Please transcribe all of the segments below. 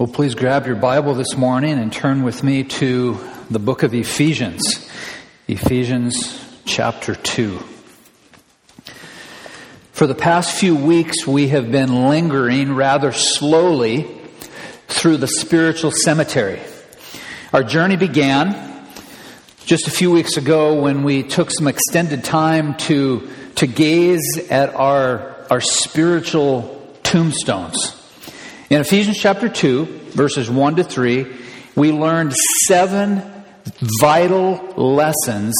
Well, please grab your Bible this morning and turn with me to the book of Ephesians. Ephesians chapter 2. For the past few weeks, we have been lingering rather slowly through the spiritual cemetery. Our journey began just a few weeks ago when we took some extended time to, to gaze at our, our spiritual tombstones. In Ephesians chapter 2, verses 1 to 3, we learned seven vital lessons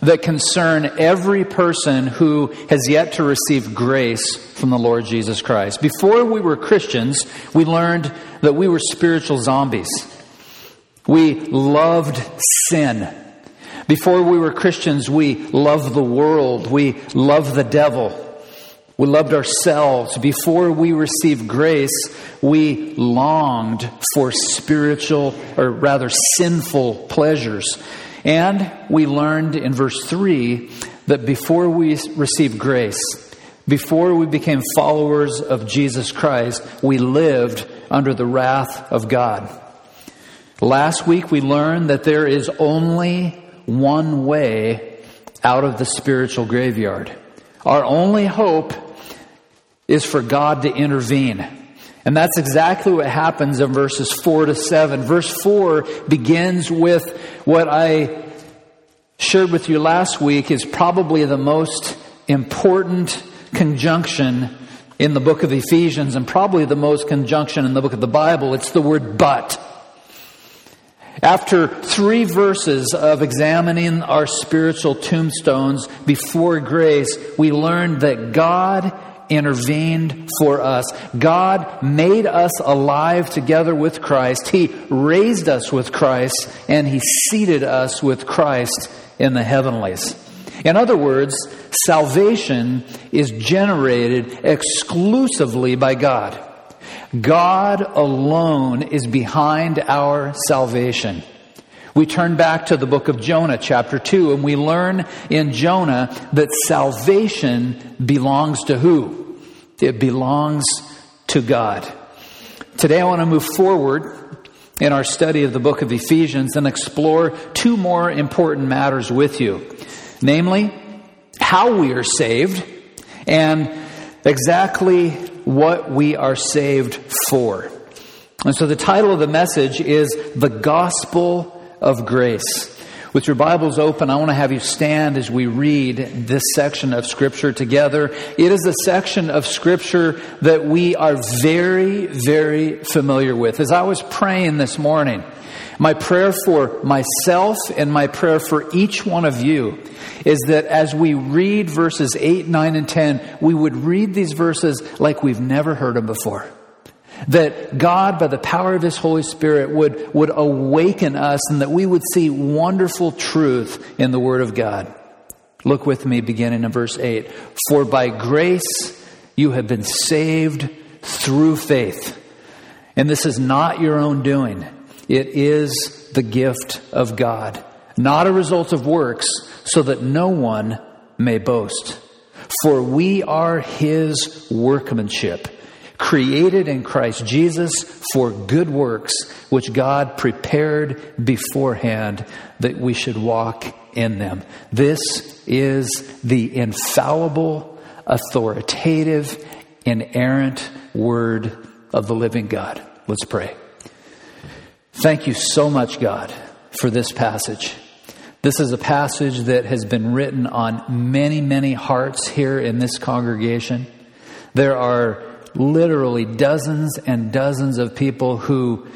that concern every person who has yet to receive grace from the Lord Jesus Christ. Before we were Christians, we learned that we were spiritual zombies. We loved sin. Before we were Christians, we loved the world. We loved the devil. We loved ourselves. Before we received grace, we longed for spiritual, or rather sinful pleasures. And we learned in verse 3 that before we received grace, before we became followers of Jesus Christ, we lived under the wrath of God. Last week we learned that there is only one way out of the spiritual graveyard. Our only hope is for God to intervene. And that's exactly what happens in verses 4 to 7. Verse 4 begins with what I shared with you last week is probably the most important conjunction in the book of Ephesians and probably the most conjunction in the book of the Bible. It's the word but. After three verses of examining our spiritual tombstones before grace, we learned that God intervened for us. God made us alive together with Christ. He raised us with Christ and He seated us with Christ in the heavenlies. In other words, salvation is generated exclusively by God. God alone is behind our salvation. We turn back to the book of Jonah, chapter 2, and we learn in Jonah that salvation belongs to who? It belongs to God. Today I want to move forward in our study of the book of Ephesians and explore two more important matters with you. Namely, how we are saved and exactly what we are saved for. And so the title of the message is The Gospel of grace. With your Bibles open, I want to have you stand as we read this section of Scripture together. It is a section of Scripture that we are very, very familiar with. As I was praying this morning, my prayer for myself and my prayer for each one of you is that as we read verses 8, 9, and 10, we would read these verses like we've never heard them before. That God, by the power of His Holy Spirit, would, would awaken us and that we would see wonderful truth in the Word of God. Look with me beginning in verse 8. For by grace you have been saved through faith. And this is not your own doing, it is the gift of God, not a result of works, so that no one may boast. For we are His workmanship created in Christ Jesus for good works, which God prepared beforehand that we should walk in them. This is the infallible, authoritative, inerrant word of the living God. Let's pray. Thank you so much, God, for this passage. This is a passage that has been written on many, many hearts here in this congregation. There are literally dozens and dozens of people who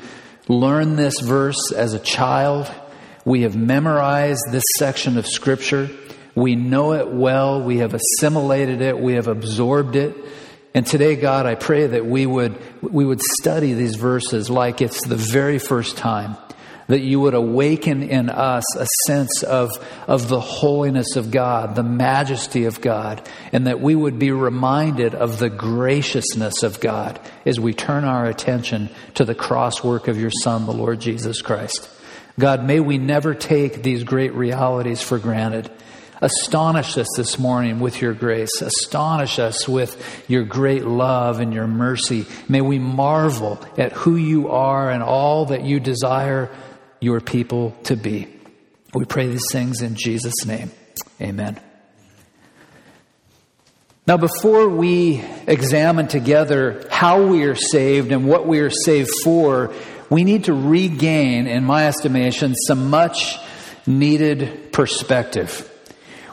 learn this verse as a child. We have memorized this section of Scripture. We know it well. We have assimilated it. We have absorbed it. And today, God, I pray that we would, we would study these verses like it's the very first time that you would awaken in us a sense of, of the holiness of God, the majesty of God, and that we would be reminded of the graciousness of God as we turn our attention to the cross work of your Son, the Lord Jesus Christ. God, may we never take these great realities for granted. Astonish us this morning with your grace. Astonish us with your great love and your mercy. May we marvel at who you are and all that you desire your people to be. We pray these things in Jesus' name. Amen. Now, before we examine together how we are saved and what we are saved for, we need to regain, in my estimation, some much needed perspective.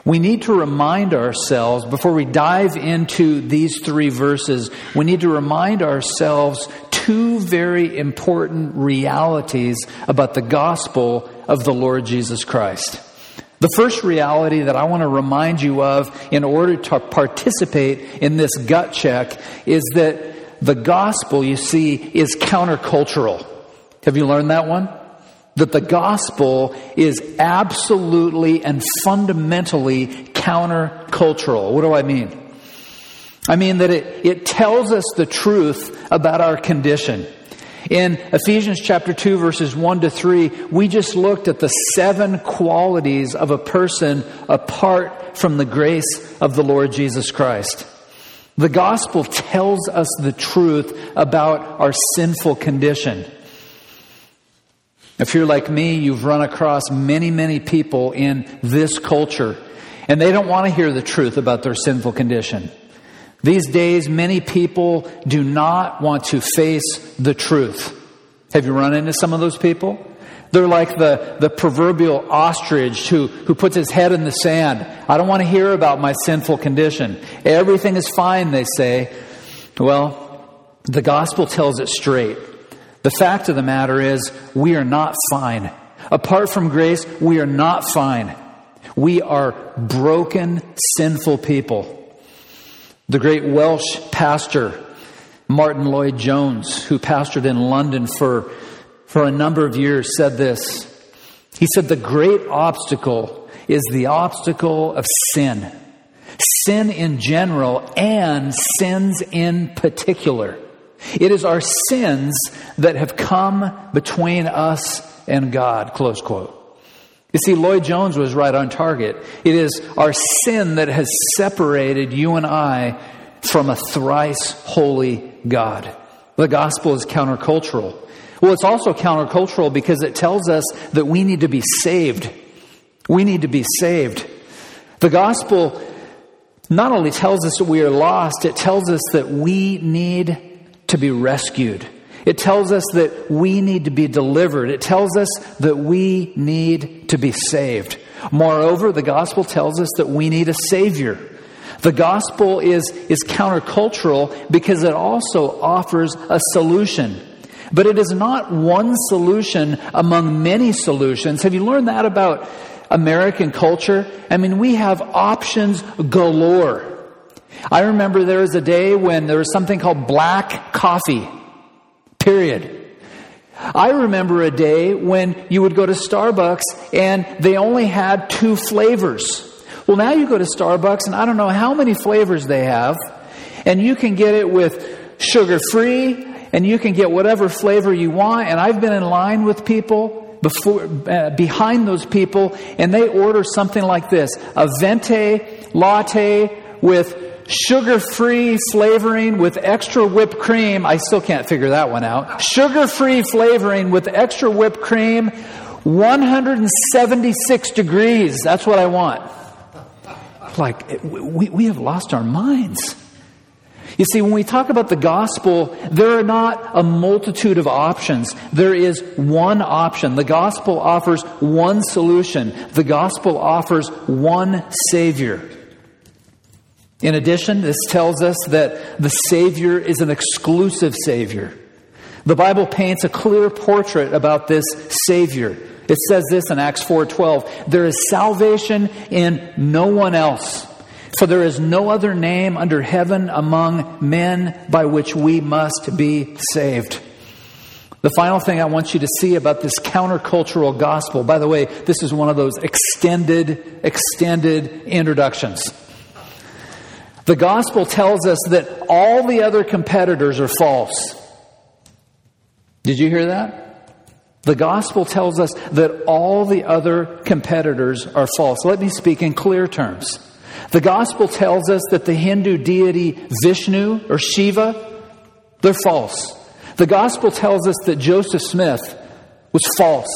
We need to remind ourselves, before we dive into these three verses, we need to remind ourselves two very important realities about the gospel of the Lord Jesus Christ. The first reality that I want to remind you of in order to participate in this gut check is that the gospel, you see, is countercultural. Have you learned that one? That the gospel is absolutely and fundamentally countercultural. What do I mean? I mean that it, it tells us the truth about our condition. In Ephesians chapter 2 verses 1 to 3, we just looked at the seven qualities of a person apart from the grace of the Lord Jesus Christ. The gospel tells us the truth about our sinful condition. If you're like me, you've run across many, many people in this culture, and they don't want to hear the truth about their sinful condition. These days, many people do not want to face the truth. Have you run into some of those people? They're like the, the proverbial ostrich who, who puts his head in the sand. I don't want to hear about my sinful condition. Everything is fine, they say. Well, the gospel tells it straight. The fact of the matter is, we are not fine. Apart from grace, we are not fine. We are broken, sinful people. The great Welsh pastor, Martyn Lloyd-Jones, who pastored in London for, for a number of years, said this. He said, The great obstacle is the obstacle of sin. Sin in general and sins in particular. It is our sins that have come between us and God. Close quote. You see, Lloyd Jones was right on target. It is our sin that has separated you and I from a thrice holy God. The gospel is countercultural. Well, it's also countercultural because it tells us that we need to be saved. We need to be saved. The gospel not only tells us that we are lost, it tells us that we need to be rescued. It tells us that we need to be delivered. It tells us that we need to be saved. Moreover, the gospel tells us that we need a savior. The gospel is, is countercultural because it also offers a solution. But it is not one solution among many solutions. Have you learned that about American culture? I mean, we have options galore. I remember there was a day when there was something called black coffee. Period. I remember a day when you would go to Starbucks and they only had two flavors. Well, now you go to Starbucks and I don't know how many flavors they have, and you can get it with sugar free, and you can get whatever flavor you want. And I've been in line with people before, uh, behind those people, and they order something like this a venti latte with sugar free flavoring with extra whipped cream. I still can't figure that one out. Sugar free flavoring with extra whipped cream, 176 degrees. That's what I want. Like, we, we have lost our minds. You see, when we talk about the gospel, there are not a multitude of options. There is one option. The gospel offers one solution. The gospel offers one Savior. In addition, this tells us that the Savior is an exclusive Savior. The Bible paints a clear portrait about this Savior. It says this in Acts 4:12, there is salvation in no one else. For there is no other name under heaven among men by which we must be saved. The final thing I want you to see about this countercultural gospel, by the way, this is one of those extended, extended introductions. The gospel tells us that all the other competitors are false. Did you hear that? The gospel tells us that all the other competitors are false. Let me speak in clear terms. The gospel tells us that the Hindu deity Vishnu or Shiva, they're false. The gospel tells us that Joseph Smith was false.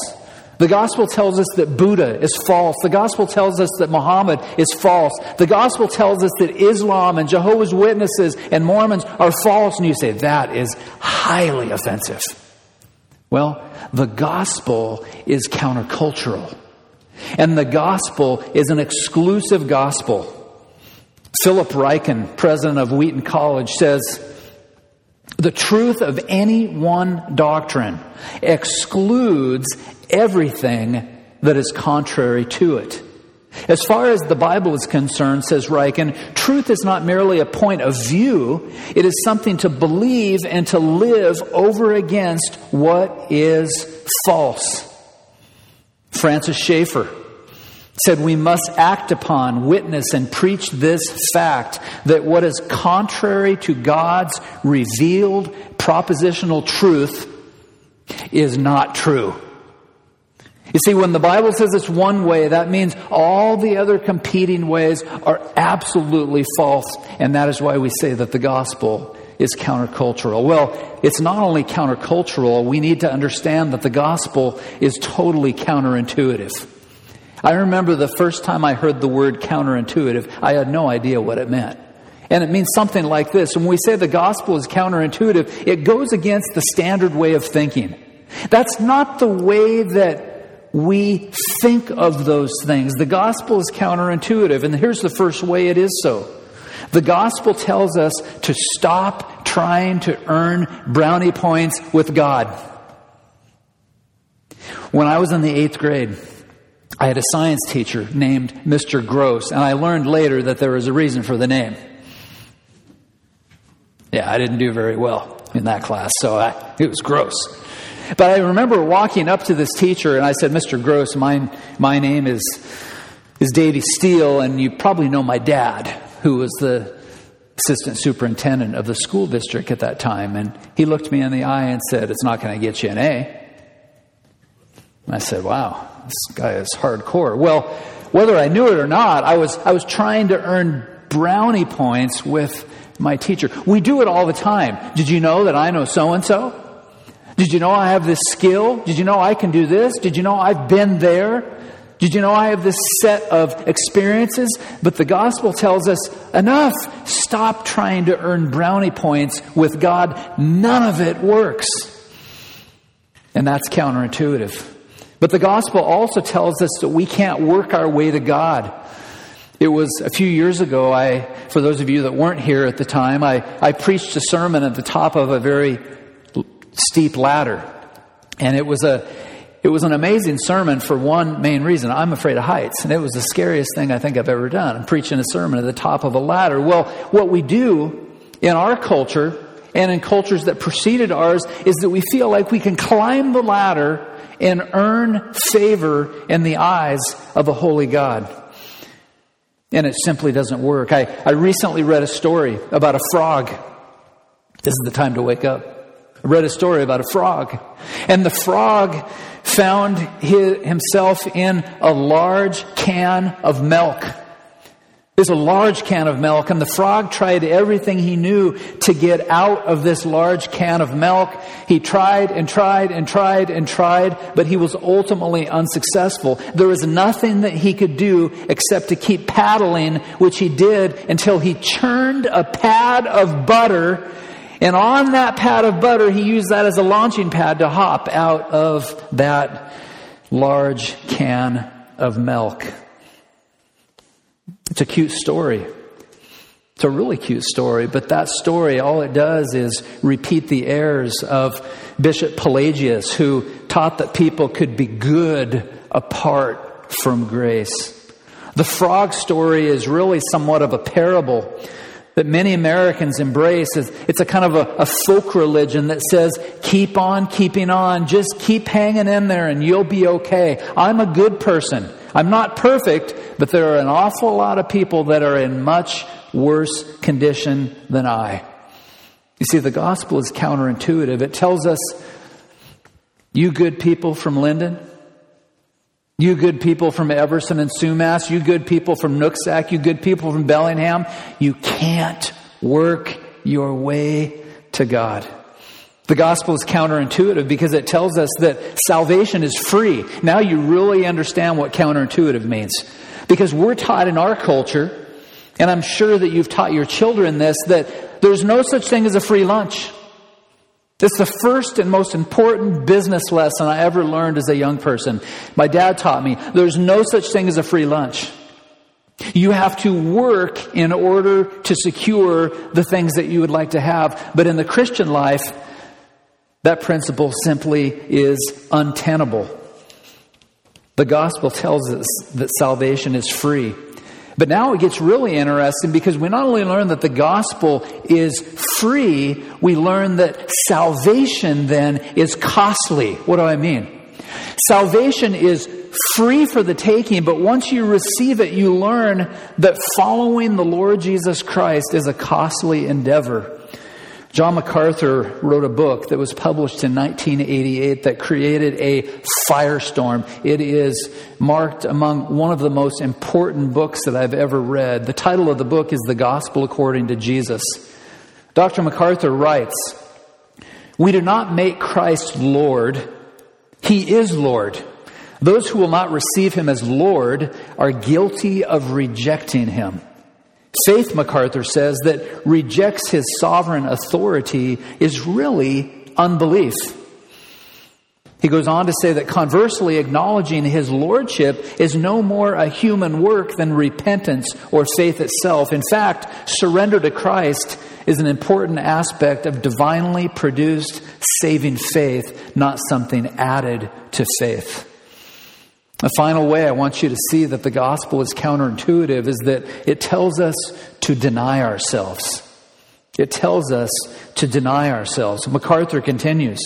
The gospel tells us that Buddha is false. The gospel tells us that Muhammad is false. The gospel tells us that Islam and Jehovah's Witnesses and Mormons are false. And you say, that is highly offensive. Well, the gospel is countercultural. And the gospel is an exclusive gospel. Philip Ryken, president of Wheaton College, says, the truth of any one doctrine excludes everything that is contrary to it. As far as the Bible is concerned, says Ryken, truth is not merely a point of view, it is something to believe and to live over against what is false. Francis Schaeffer said we must act upon, witness, and preach this fact that what is contrary to God's revealed propositional truth is not true. You see, when the Bible says it's one way, that means all the other competing ways are absolutely false. And that is why we say that the gospel is countercultural. Well, it's not only countercultural, we need to understand that the gospel is totally counterintuitive. I remember the first time I heard the word counterintuitive, I had no idea what it meant. And it means something like this. When we say the gospel is counterintuitive, it goes against the standard way of thinking. That's not the way that we think of those things. The gospel is counterintuitive, and here's the first way it is so. The gospel tells us to stop trying to earn brownie points with God. When I was in the eighth grade, I had a science teacher named Mr. Gross, and I learned later that there was a reason for the name. Yeah, I didn't do very well in that class, so I, it was gross. But I remember walking up to this teacher and I said, Mr. Gross, my, my name is, is Davy Steele, and you probably know my dad, who was the assistant superintendent of the school district at that time. And he looked me in the eye and said, It's not going to get you an A. And I said, Wow, this guy is hardcore. Well, whether I knew it or not, I was, I was trying to earn brownie points with my teacher. We do it all the time. Did you know that I know so and so? Did you know I have this skill? Did you know I can do this? Did you know I've been there? Did you know I have this set of experiences? But the gospel tells us enough. Stop trying to earn brownie points with God. None of it works. And that's counterintuitive. But the gospel also tells us that we can't work our way to God. It was a few years ago, I, for those of you that weren't here at the time, I, I preached a sermon at the top of a very steep ladder. And it was a, it was an amazing sermon for one main reason. I'm afraid of heights. And it was the scariest thing I think I've ever done. I'm preaching a sermon at the top of a ladder. Well, what we do in our culture and in cultures that preceded ours is that we feel like we can climb the ladder and earn favor in the eyes of a holy God. And it simply doesn't work. I, I recently read a story about a frog. This is the time to wake up. I read a story about a frog. And the frog found himself in a large can of milk. There's a large can of milk, and the frog tried everything he knew to get out of this large can of milk. He tried and tried and tried and tried, but he was ultimately unsuccessful. There was nothing that he could do except to keep paddling, which he did until he churned a pad of butter and on that pad of butter, he used that as a launching pad to hop out of that large can of milk. It's a cute story. It's a really cute story, but that story, all it does is repeat the errors of Bishop Pelagius, who taught that people could be good apart from grace. The frog story is really somewhat of a parable that many Americans embrace. It's a kind of a, a, folk religion that says, keep on keeping on, just keep hanging in there and you'll be okay. I'm a good person. I'm not perfect, but there are an awful lot of people that are in much worse condition than I. You see, the gospel is counterintuitive. It tells us You good people from Lynden, you good people from Everson and Sumas, you good people from Nooksack, you good people from Bellingham, you can't work your way to God. The gospel is counterintuitive because it tells us that salvation is free. Now you really understand what counterintuitive means. Because we're taught in our culture, and I'm sure that you've taught your children this, that there's no such thing as a free lunch. It's the first and most important business lesson I ever learned as a young person. My dad taught me there's no such thing as a free lunch. You have to work in order to secure the things that you would like to have. But in the Christian life, that principle simply is untenable. The gospel tells us that salvation is free. But now it gets really interesting because we not only learn that the gospel is free, we learn that salvation then is costly. What do I mean? Salvation is free for the taking, but once you receive it, you learn that following the Lord Jesus Christ is a costly endeavor. John MacArthur wrote a book that was published in 1988 that created a firestorm. It is marked among one of the most important books that I've ever read. The title of the book is The Gospel According to Jesus. Dr. MacArthur writes, We do not make Christ Lord, He is Lord. Those who will not receive Him as Lord are guilty of rejecting Him. Faith, MacArthur says, that rejects his sovereign authority is really unbelief. He goes on to say that conversely, acknowledging his lordship is no more a human work than repentance or faith itself. In fact, surrender to Christ is an important aspect of divinely produced saving faith, not something added to faith. The final way I want you to see that the gospel is counterintuitive is that it tells us to deny ourselves. It tells us to deny ourselves. MacArthur continues.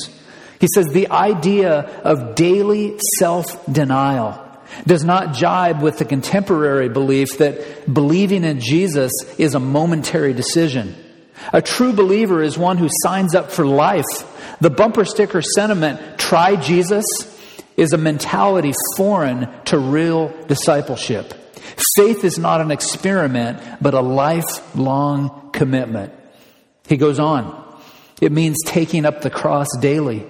He says the idea of daily self denial does not jibe with the contemporary belief that believing in Jesus is a momentary decision. A true believer is one who signs up for life. The bumper sticker sentiment, try Jesus, is a mentality foreign to real discipleship. Faith is not an experiment, but a lifelong commitment. He goes on. It means taking up the cross daily,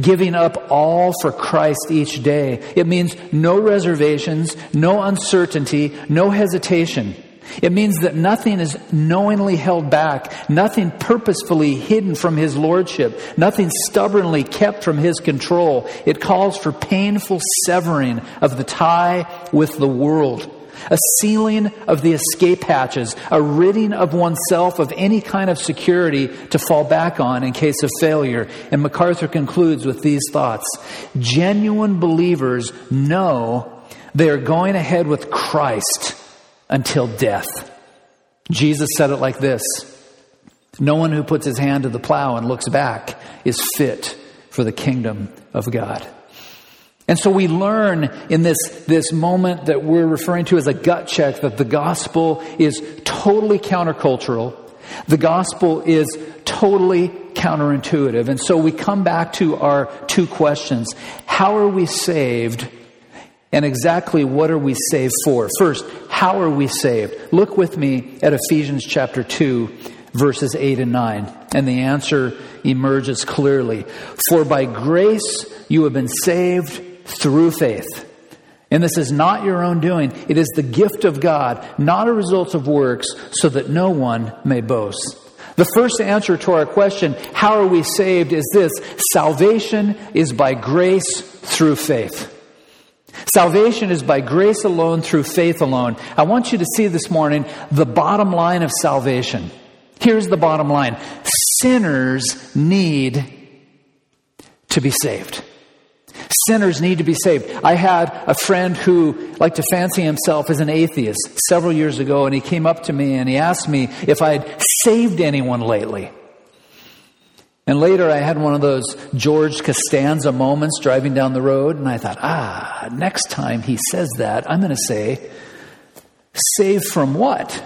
giving up all for Christ each day. It means no reservations, no uncertainty, no hesitation. It means that nothing is knowingly held back, nothing purposefully hidden from His Lordship, nothing stubbornly kept from His control. It calls for painful severing of the tie with the world, a sealing of the escape hatches, a ridding of oneself of any kind of security to fall back on in case of failure. And MacArthur concludes with these thoughts Genuine believers know they are going ahead with Christ until death. Jesus said it like this No one who puts his hand to the plow and looks back is fit for the kingdom of God. And so we learn in this, this moment that we're referring to as a gut check that the gospel is totally countercultural. The gospel is totally counterintuitive. And so we come back to our two questions. How are we saved? And exactly what are we saved for? First, how are we saved? Look with me at Ephesians chapter 2, verses 8 and 9. And the answer emerges clearly. For by grace you have been saved through faith. And this is not your own doing, it is the gift of God, not a result of works, so that no one may boast. The first answer to our question, how are we saved, is this salvation is by grace through faith. Salvation is by grace alone, through faith alone. I want you to see this morning the bottom line of salvation. Here's the bottom line sinners need to be saved. Sinners need to be saved. I had a friend who liked to fancy himself as an atheist several years ago, and he came up to me and he asked me if I'd saved anyone lately. And later I had one of those George Costanza moments driving down the road, and I thought, ah, next time he says that, I'm going to say, save from what?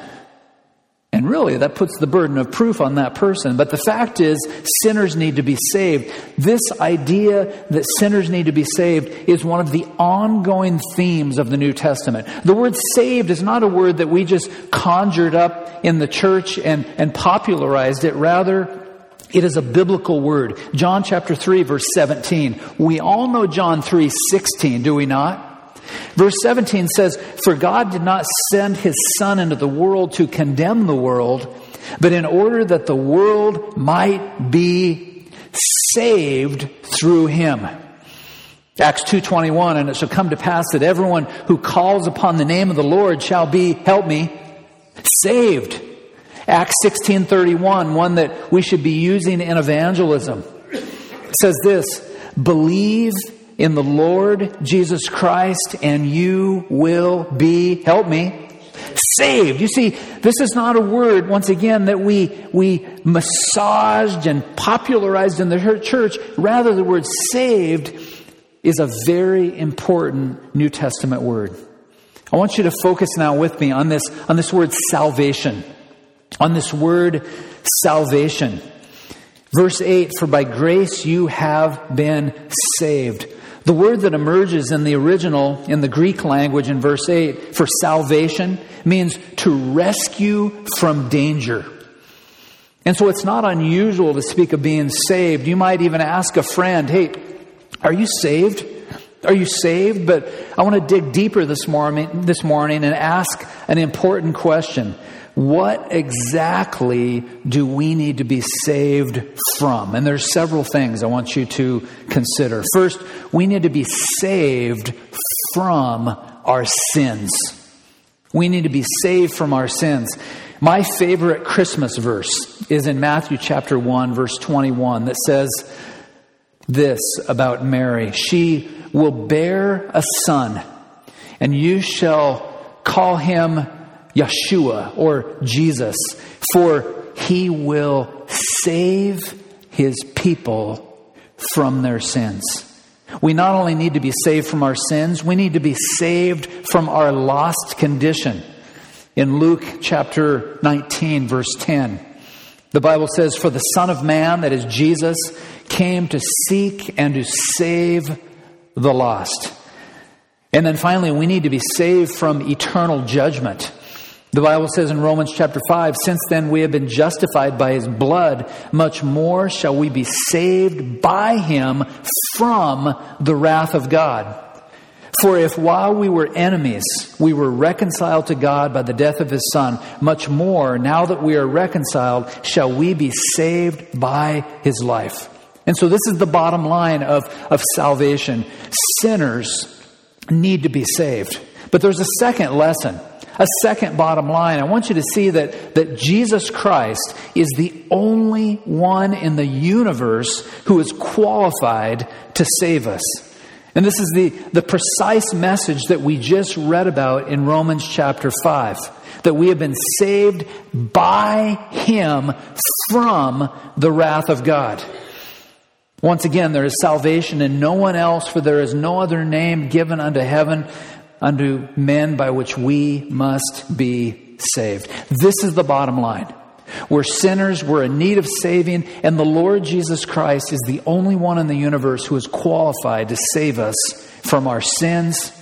And And really, that puts the burden of proof on that person. But the fact is, sinners need to be saved. This idea that sinners need to be saved is one of the ongoing themes of the New Testament. The word saved is not a word that we just conjured up in the church and, and popularized it. Rather, it is a biblical word. John chapter 3 verse 17. We all know John 3 16, do we not? Verse 17 says, For God did not send his Son into the world to condemn the world, but in order that the world might be saved through him. Acts 2:21 and it shall come to pass that everyone who calls upon the name of the Lord shall be help me saved. Acts 16:31 one that we should be using in evangelism says this believe in the Lord Jesus Christ and you will be, help me, saved. You see, this is not a word, once again, that we, we massaged and popularized in the church. Rather, the word saved is a very important New Testament word. I want you to focus now with me on this, on this word salvation. On this word salvation. Verse 8, for by grace you have been saved. The word that emerges in the original, in the Greek language in verse 8, for salvation means to rescue from danger. And so it's not unusual to speak of being saved. You might even ask a friend, hey, are you saved? Are you saved? But I want to dig deeper this morning, this morning and ask an important question. What exactly do we need to be saved from? And there's several things I want you to consider. First, we need to be saved from our sins. We need to be saved from our sins. My favorite Christmas verse is in Matthew chapter 1 verse 21 that says this about Mary. She will bear a son and you shall call him Yeshua or Jesus, for he will save his people from their sins. We not only need to be saved from our sins, we need to be saved from our lost condition. In Luke chapter 19, verse 10, the Bible says, For the Son of Man, that is Jesus, came to seek and to save the lost. And then finally, we need to be saved from eternal judgment. The Bible says in Romans chapter 5, since then we have been justified by his blood, much more shall we be saved by him from the wrath of God. For if while we were enemies, we were reconciled to God by the death of his son, much more, now that we are reconciled, shall we be saved by his life. And so this is the bottom line of, of salvation. Sinners need to be saved. But there's a second lesson a second bottom line. I want you to see that, that Jesus Christ is the only one in the universe who is qualified to save us. And this is the, the precise message that we just read about in Romans chapter 5 that we have been saved by Him from the wrath of God. Once again, there is salvation in no one else, for there is no other name given unto heaven unto men by which we must be saved. This is the bottom line. We're sinners, we're in need of saving, and the Lord Jesus Christ is the only one in the universe who is qualified to save us from our sins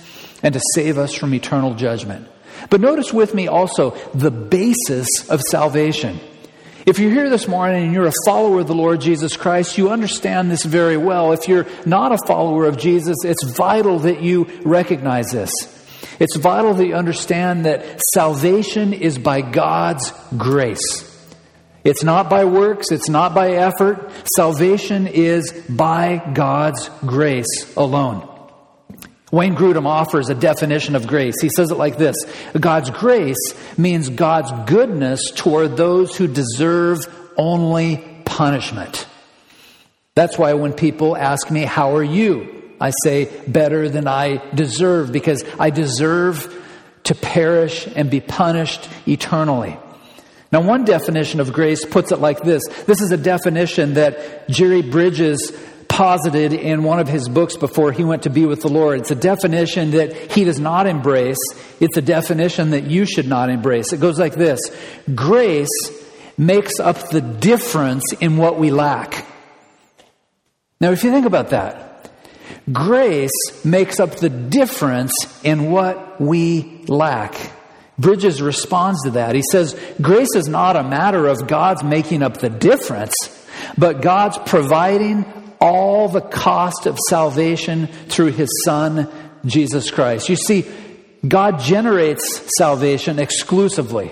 and to save us from eternal judgment. But notice with me also the basis of salvation. If you're here this morning and you're a follower of the Lord Jesus Christ, you understand this very well. If you're not a follower of Jesus, it's vital that you recognize this. It's vital that you understand that salvation is by God's grace. It's not by works, it's not by effort. Salvation is by God's grace alone. Wayne Grudem offers a definition of grace. He says it like this God's grace means God's goodness toward those who deserve only punishment. That's why when people ask me, How are you? I say, Better than I deserve, because I deserve to perish and be punished eternally. Now, one definition of grace puts it like this this is a definition that Jerry Bridges posited in one of his books before he went to be with the Lord. It's a definition that he does not embrace. It's a definition that you should not embrace. It goes like this Grace makes up the difference in what we lack. Now, if you think about that, grace makes up the difference in what we lack. Bridges responds to that. He says, Grace is not a matter of God's making up the difference, but God's providing all the cost of salvation through his Son, Jesus Christ. You see, God generates salvation exclusively.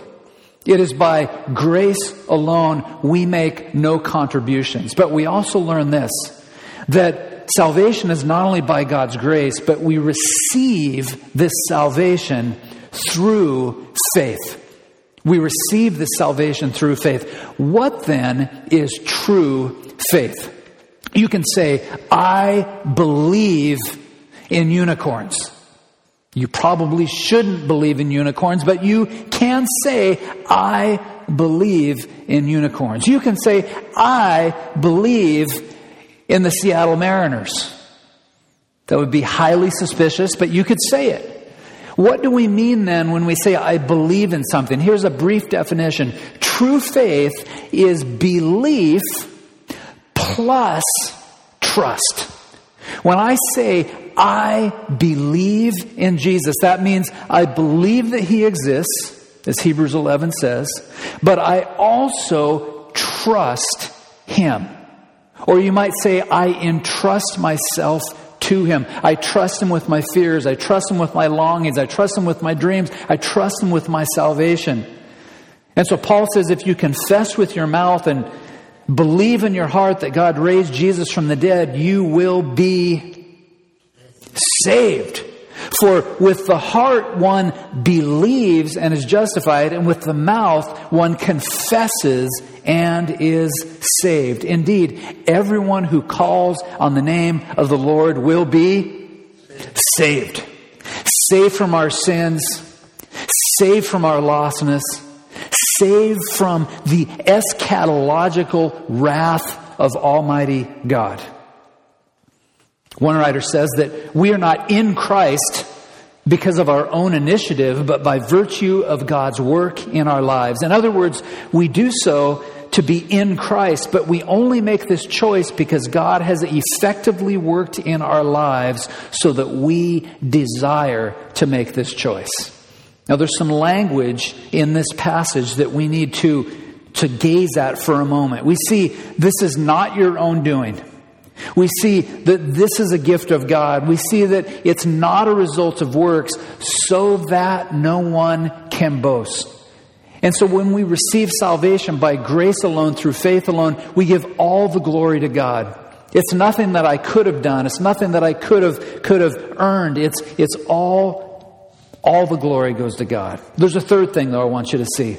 It is by grace alone we make no contributions. But we also learn this that salvation is not only by God's grace, but we receive this salvation through faith. We receive this salvation through faith. What then is true faith? You can say, I believe in unicorns. You probably shouldn't believe in unicorns, but you can say, I believe in unicorns. You can say, I believe in the Seattle Mariners. That would be highly suspicious, but you could say it. What do we mean then when we say, I believe in something? Here's a brief definition true faith is belief plus trust. When I say, I believe in Jesus, that means I believe that He exists, as Hebrews 11 says, but I also trust Him. Or you might say, I entrust myself to Him. I trust Him with my fears. I trust Him with my longings. I trust Him with my dreams. I trust Him with my salvation. And so Paul says if you confess with your mouth and believe in your heart that God raised Jesus from the dead, you will be saved. For with the heart one believes and is justified, and with the mouth one confesses and is saved. Indeed, everyone who calls on the name of the Lord will be saved. Saved from our sins, saved from our lostness, saved from the eschatological wrath of Almighty God. One writer says that we are not in Christ because of our own initiative, but by virtue of God's work in our lives. In other words, we do so to be in Christ, but we only make this choice because God has effectively worked in our lives so that we desire to make this choice. Now, there's some language in this passage that we need to, to gaze at for a moment. We see this is not your own doing. We see that this is a gift of God. We see that it's not a result of works so that no one can boast. And so when we receive salvation by grace alone, through faith alone, we give all the glory to God. It's nothing that I could have done. It's nothing that I could have, could have earned. It's, it's all, all the glory goes to God. There's a third thing though I want you to see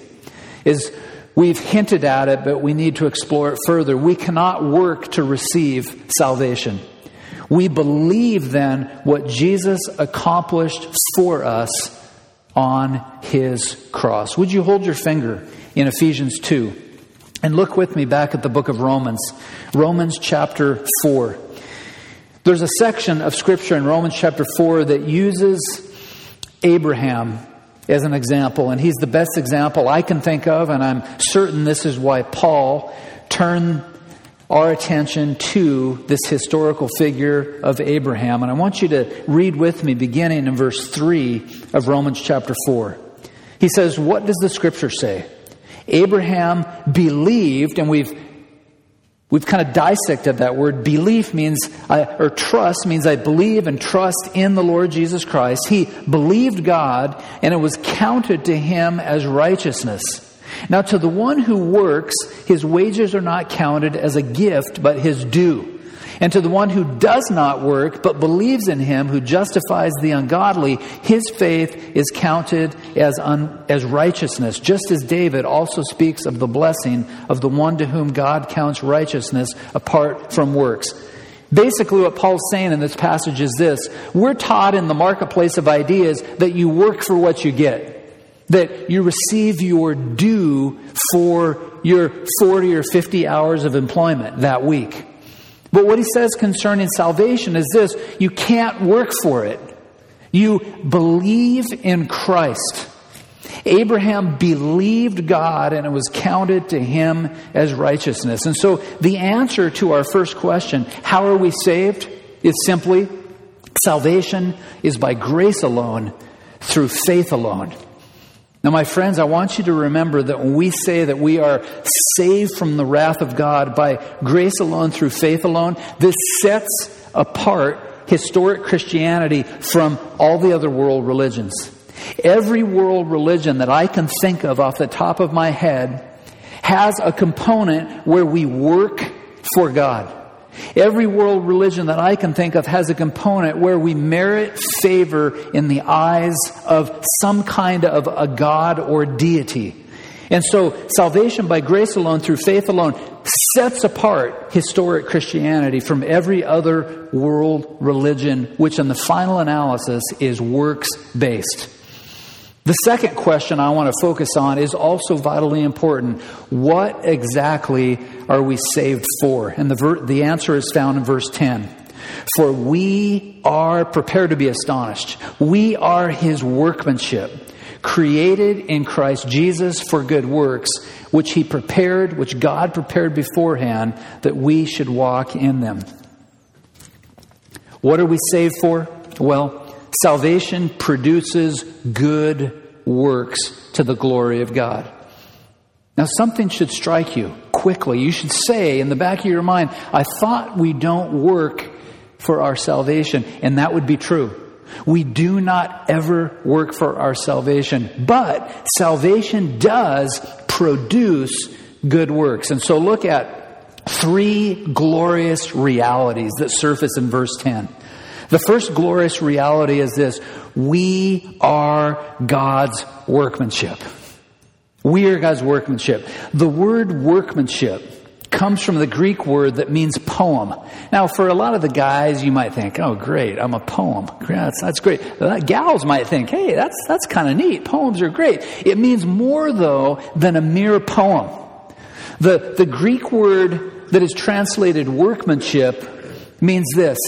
is We've hinted at it, but we need to explore it further. We cannot work to receive salvation. We believe then what Jesus accomplished for us on his cross. Would you hold your finger in Ephesians 2 and look with me back at the book of Romans, Romans chapter 4. There's a section of scripture in Romans chapter 4 that uses Abraham as an example, and he's the best example I can think of, and I'm certain this is why Paul turned our attention to this historical figure of Abraham. And I want you to read with me, beginning in verse 3 of Romans chapter 4. He says, What does the scripture say? Abraham believed, and we've We've kind of dissected that word. Belief means, or trust means I believe and trust in the Lord Jesus Christ. He believed God and it was counted to him as righteousness. Now, to the one who works, his wages are not counted as a gift, but his due. And to the one who does not work, but believes in him who justifies the ungodly, his faith is counted as, un, as righteousness, just as David also speaks of the blessing of the one to whom God counts righteousness apart from works. Basically, what Paul's saying in this passage is this We're taught in the marketplace of ideas that you work for what you get, that you receive your due for your 40 or 50 hours of employment that week. But what he says concerning salvation is this you can't work for it. You believe in Christ. Abraham believed God and it was counted to him as righteousness. And so the answer to our first question, how are we saved? is simply salvation is by grace alone, through faith alone. Now, my friends, I want you to remember that when we say that we are saved from the wrath of God by grace alone, through faith alone, this sets apart historic Christianity from all the other world religions. Every world religion that I can think of off the top of my head has a component where we work for God. Every world religion that I can think of has a component where we merit favor in the eyes of some kind of a God or deity. And so, salvation by grace alone, through faith alone, sets apart historic Christianity from every other world religion, which in the final analysis is works based. The second question I want to focus on is also vitally important. What exactly are we saved for? And the, ver- the answer is found in verse 10. For we are prepared to be astonished. We are his workmanship, created in Christ Jesus for good works, which he prepared, which God prepared beforehand, that we should walk in them. What are we saved for? Well, Salvation produces good works to the glory of God. Now, something should strike you quickly. You should say in the back of your mind, I thought we don't work for our salvation. And that would be true. We do not ever work for our salvation, but salvation does produce good works. And so look at three glorious realities that surface in verse 10. The first glorious reality is this we are God's workmanship. We are God's workmanship. The word workmanship comes from the Greek word that means poem. Now, for a lot of the guys, you might think, oh, great, I'm a poem. That's, that's great. Gals might think, hey, that's, that's kind of neat. Poems are great. It means more, though, than a mere poem. The, the Greek word that is translated workmanship means this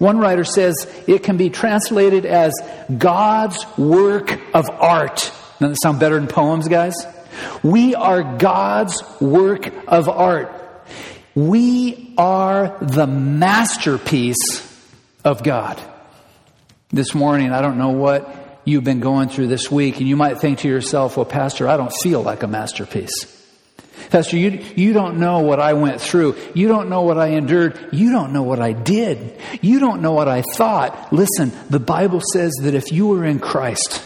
one writer says it can be translated as God's work of art. Doesn't that sound better than poems, guys? We are God's work of art. We are the masterpiece of God. This morning, I don't know what you've been going through this week, and you might think to yourself, well, Pastor, I don't feel like a masterpiece. Pastor, you, you don't know what I went through. You don't know what I endured. You don't know what I did. You don't know what I thought. Listen, the Bible says that if you are in Christ,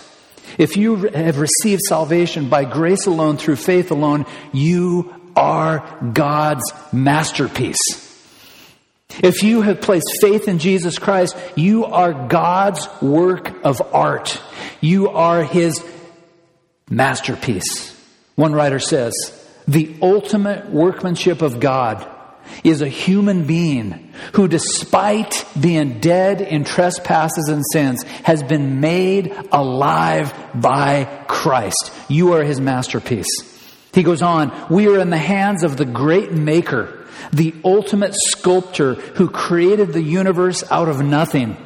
if you have received salvation by grace alone, through faith alone, you are God's masterpiece. If you have placed faith in Jesus Christ, you are God's work of art. You are His masterpiece. One writer says, the ultimate workmanship of God is a human being who, despite being dead in trespasses and sins, has been made alive by Christ. You are his masterpiece. He goes on, we are in the hands of the great maker, the ultimate sculptor who created the universe out of nothing.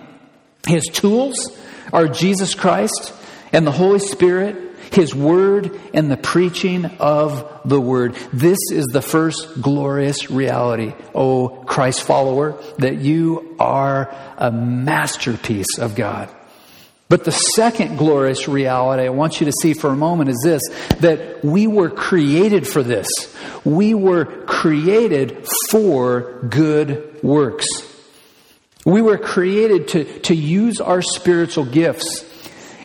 His tools are Jesus Christ and the Holy Spirit his Word and the preaching of the Word. This is the first glorious reality, oh Christ follower, that you are a masterpiece of God. But the second glorious reality I want you to see for a moment is this that we were created for this. We were created for good works. We were created to, to use our spiritual gifts.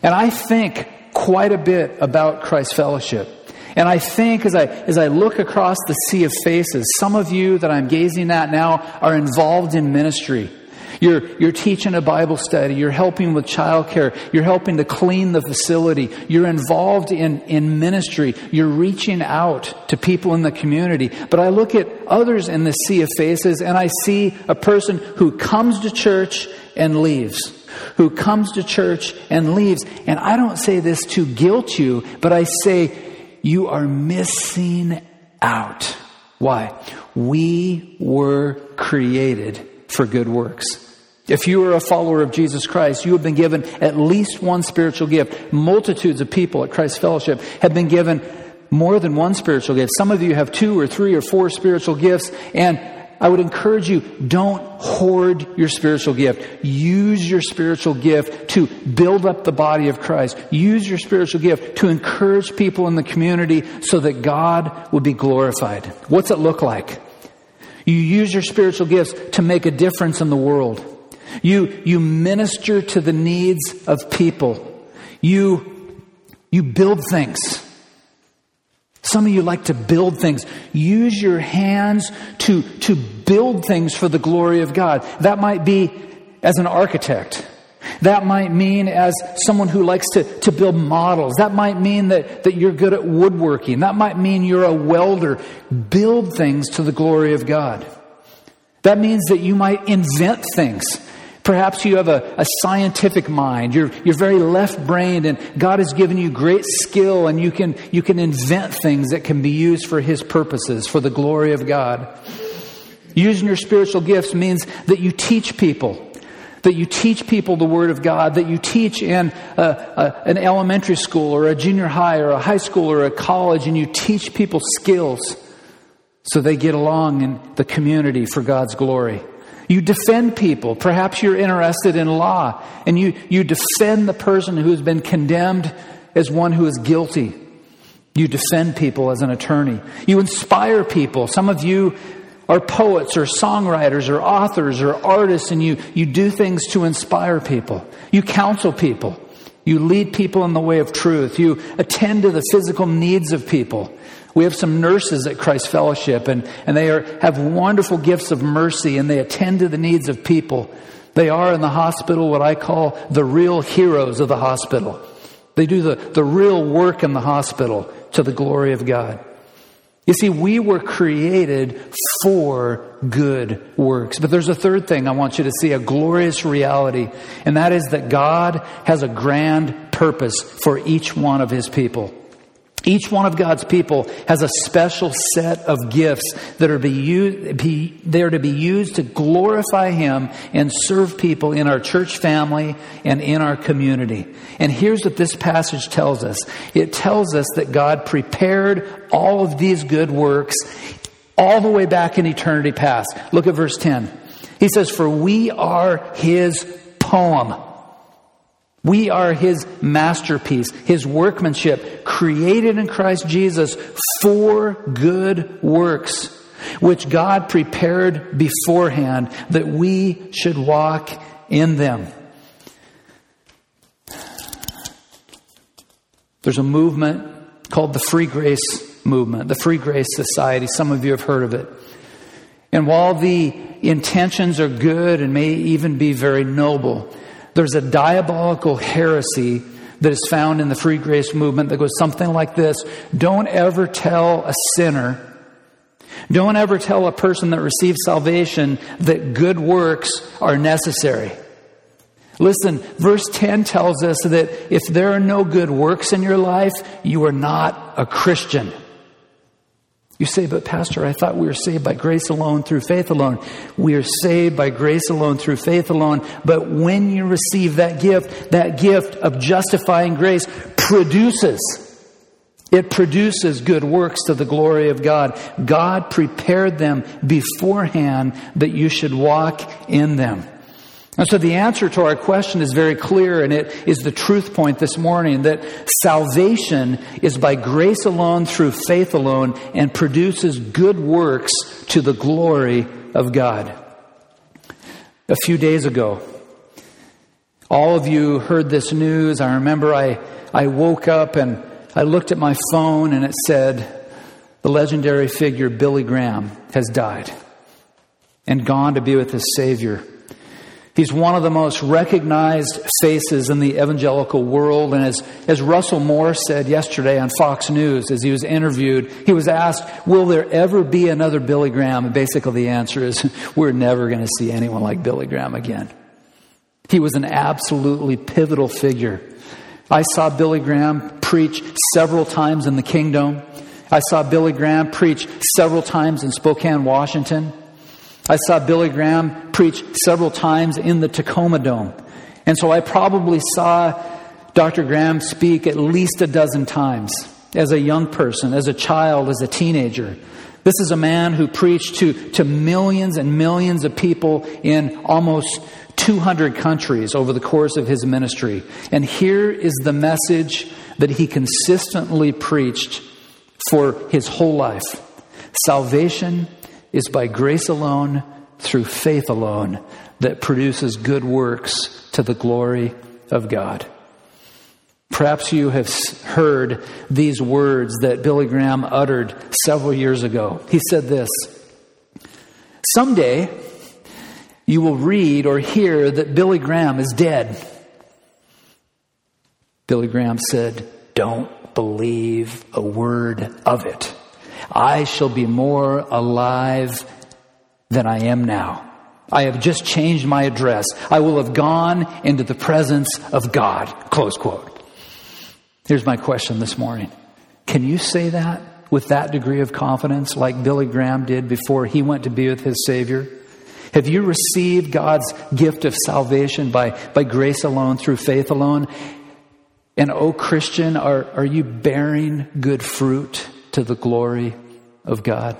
And I think quite a bit about Christ Fellowship. And I think as I, as I look across the sea of faces, some of you that I'm gazing at now are involved in ministry. You're, you're teaching a Bible study. You're helping with childcare. You're helping to clean the facility. You're involved in, in ministry. You're reaching out to people in the community. But I look at others in the sea of faces and I see a person who comes to church and leaves who comes to church and leaves. And I don't say this to guilt you, but I say you are missing out. Why? We were created for good works. If you are a follower of Jesus Christ, you have been given at least one spiritual gift. Multitudes of people at Christ Fellowship have been given more than one spiritual gift. Some of you have two or three or four spiritual gifts, and I would encourage you don't hoard your spiritual gift. Use your spiritual gift to build up the body of Christ. Use your spiritual gift to encourage people in the community so that God would be glorified. What's it look like? You use your spiritual gifts to make a difference in the world. You, you minister to the needs of people. You, you build things. Some of you like to build things. Use your hands to, to build things for the glory of God. That might be as an architect. That might mean as someone who likes to, to build models. That might mean that, that you're good at woodworking. That might mean you're a welder. Build things to the glory of God. That means that you might invent things. Perhaps you have a, a scientific mind. You're, you're very left brained, and God has given you great skill, and you can, you can invent things that can be used for His purposes, for the glory of God. Using your spiritual gifts means that you teach people, that you teach people the Word of God, that you teach in a, a, an elementary school or a junior high or a high school or a college, and you teach people skills so they get along in the community for God's glory. You defend people. Perhaps you're interested in law and you, you defend the person who's been condemned as one who is guilty. You defend people as an attorney. You inspire people. Some of you are poets or songwriters or authors or artists and you, you do things to inspire people. You counsel people. You lead people in the way of truth. You attend to the physical needs of people. We have some nurses at Christ Fellowship, and, and they are, have wonderful gifts of mercy, and they attend to the needs of people. They are in the hospital what I call the real heroes of the hospital. They do the, the real work in the hospital to the glory of God. You see, we were created for good works. But there's a third thing I want you to see, a glorious reality, and that is that God has a grand purpose for each one of his people. Each one of God's people has a special set of gifts that are, be there to be used to glorify Him and serve people in our church family and in our community. And here's what this passage tells us. It tells us that God prepared all of these good works all the way back in eternity past. Look at verse 10. He says, For we are His poem we are his masterpiece, his workmanship, created in Christ Jesus for good works, which God prepared beforehand that we should walk in them. There's a movement called the Free Grace Movement, the Free Grace Society. Some of you have heard of it. And while the intentions are good and may even be very noble, there's a diabolical heresy that is found in the free grace movement that goes something like this Don't ever tell a sinner, don't ever tell a person that receives salvation that good works are necessary. Listen, verse 10 tells us that if there are no good works in your life, you are not a Christian. You say, but Pastor, I thought we were saved by grace alone through faith alone. We are saved by grace alone through faith alone. But when you receive that gift, that gift of justifying grace produces, it produces good works to the glory of God. God prepared them beforehand that you should walk in them. And so the answer to our question is very clear, and it is the truth point this morning that salvation is by grace alone through faith alone and produces good works to the glory of God. A few days ago, all of you heard this news. I remember I, I woke up and I looked at my phone and it said, the legendary figure Billy Graham has died and gone to be with his Savior. He's one of the most recognized faces in the evangelical world. And as, as Russell Moore said yesterday on Fox News, as he was interviewed, he was asked, Will there ever be another Billy Graham? And basically, the answer is, We're never going to see anyone like Billy Graham again. He was an absolutely pivotal figure. I saw Billy Graham preach several times in the Kingdome. I saw Billy Graham preach several times in Spokane, Washington. I saw Billy Graham preach several times in the Tacoma Dome. And so I probably saw Dr. Graham speak at least a dozen times as a young person, as a child, as a teenager. This is a man who preached to, to millions and millions of people in almost 200 countries over the course of his ministry. And here is the message that he consistently preached for his whole life Salvation is by grace alone, through faith alone, that produces good works to the glory of God. Perhaps you have heard these words that Billy Graham uttered several years ago. He said this Someday you will read or hear that Billy Graham is dead. Billy Graham said, Don't believe a word of it. I shall be more alive than I am now. I have just changed my address. I will have gone into the presence of God. Close quote. Here's my question this morning Can you say that with that degree of confidence, like Billy Graham did before he went to be with his Savior? Have you received God's gift of salvation by, by grace alone, through faith alone? And, oh, Christian, are, are you bearing good fruit to the glory of God?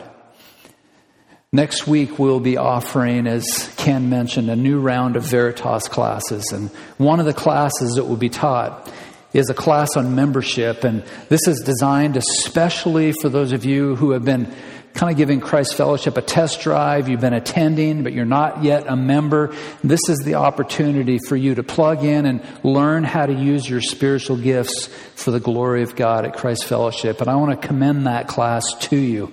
Next week, we'll be offering, as Ken mentioned, a new round of Veritas classes. And one of the classes that will be taught is a class on membership, and this is designed especially for those of you who have been kind of giving Christ Fellowship a test drive. You've been attending, but you're not yet a member. This is the opportunity for you to plug in and learn how to use your spiritual gifts for the glory of God at Christ Fellowship. And I want to commend that class to you.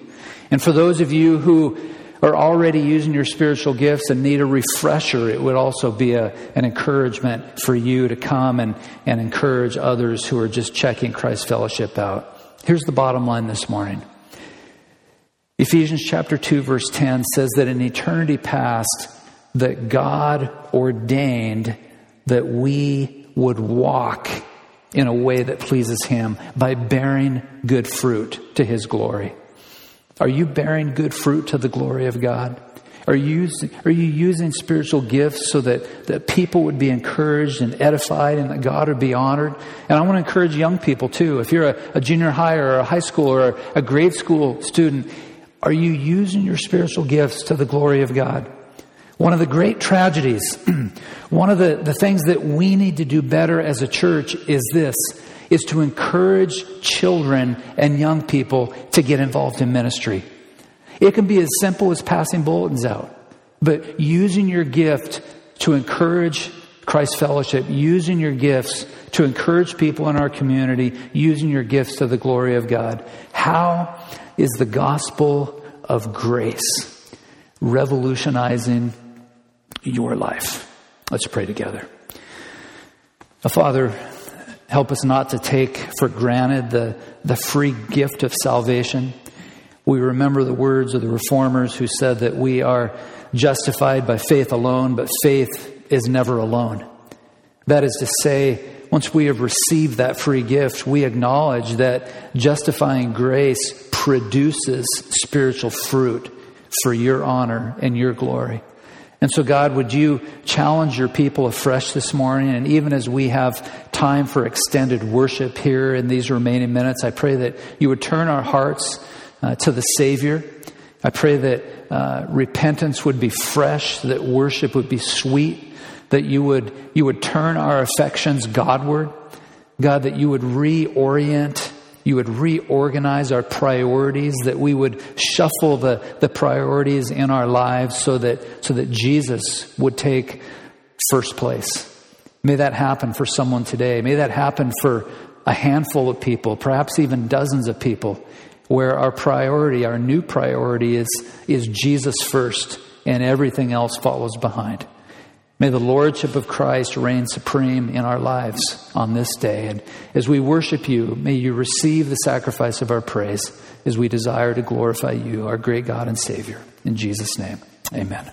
And for those of you who are already using your spiritual gifts and need a refresher, it would also be a, an encouragement for you to come and, and encourage others who are just checking Christ Fellowship out. Here's the bottom line this morning. Ephesians chapter 2 verse 10 says that in eternity past that God ordained that we would walk in a way that pleases him by bearing good fruit to his glory. Are you bearing good fruit to the glory of God? Are you, using, are you using spiritual gifts so that, that people would be encouraged and edified and that God would be honored? And I want to encourage young people too. If you're a, a junior high or a high school or a, a grade school student, are you using your spiritual gifts to the glory of God? One of the great tragedies, one of the, the things that we need to do better as a church is this is to encourage children and young people to get involved in ministry. It can be as simple as passing bulletins out, but using your gift to encourage Christ Fellowship, using your gifts to encourage people in our community, using your gifts to the glory of God. How is the gospel of grace revolutionizing your life? Let's pray together. Father, Help us not to take for granted the, the free gift of salvation. We remember the words of the reformers who said that we are justified by faith alone, but faith is never alone. That is to say, once we have received that free gift, we acknowledge that justifying grace produces spiritual fruit for your honor and your glory. And so, God, would you challenge your people afresh this morning? And even as we have time for extended worship here in these remaining minutes, I pray that you would turn our hearts uh, to the Savior. I pray that uh, repentance would be fresh, that worship would be sweet, that you would, you would turn our affections Godward. God, that you would reorient you would reorganize our priorities, that we would shuffle the, the priorities in our lives so that, so that Jesus would take first place. May that happen for someone today. May that happen for a handful of people, perhaps even dozens of people, where our priority, our new priority is, is Jesus first and everything else follows behind. May the Lordship of Christ reign supreme in our lives on this day. And as we worship you, may you receive the sacrifice of our praise as we desire to glorify you, our great God and Savior. In Jesus' name, amen.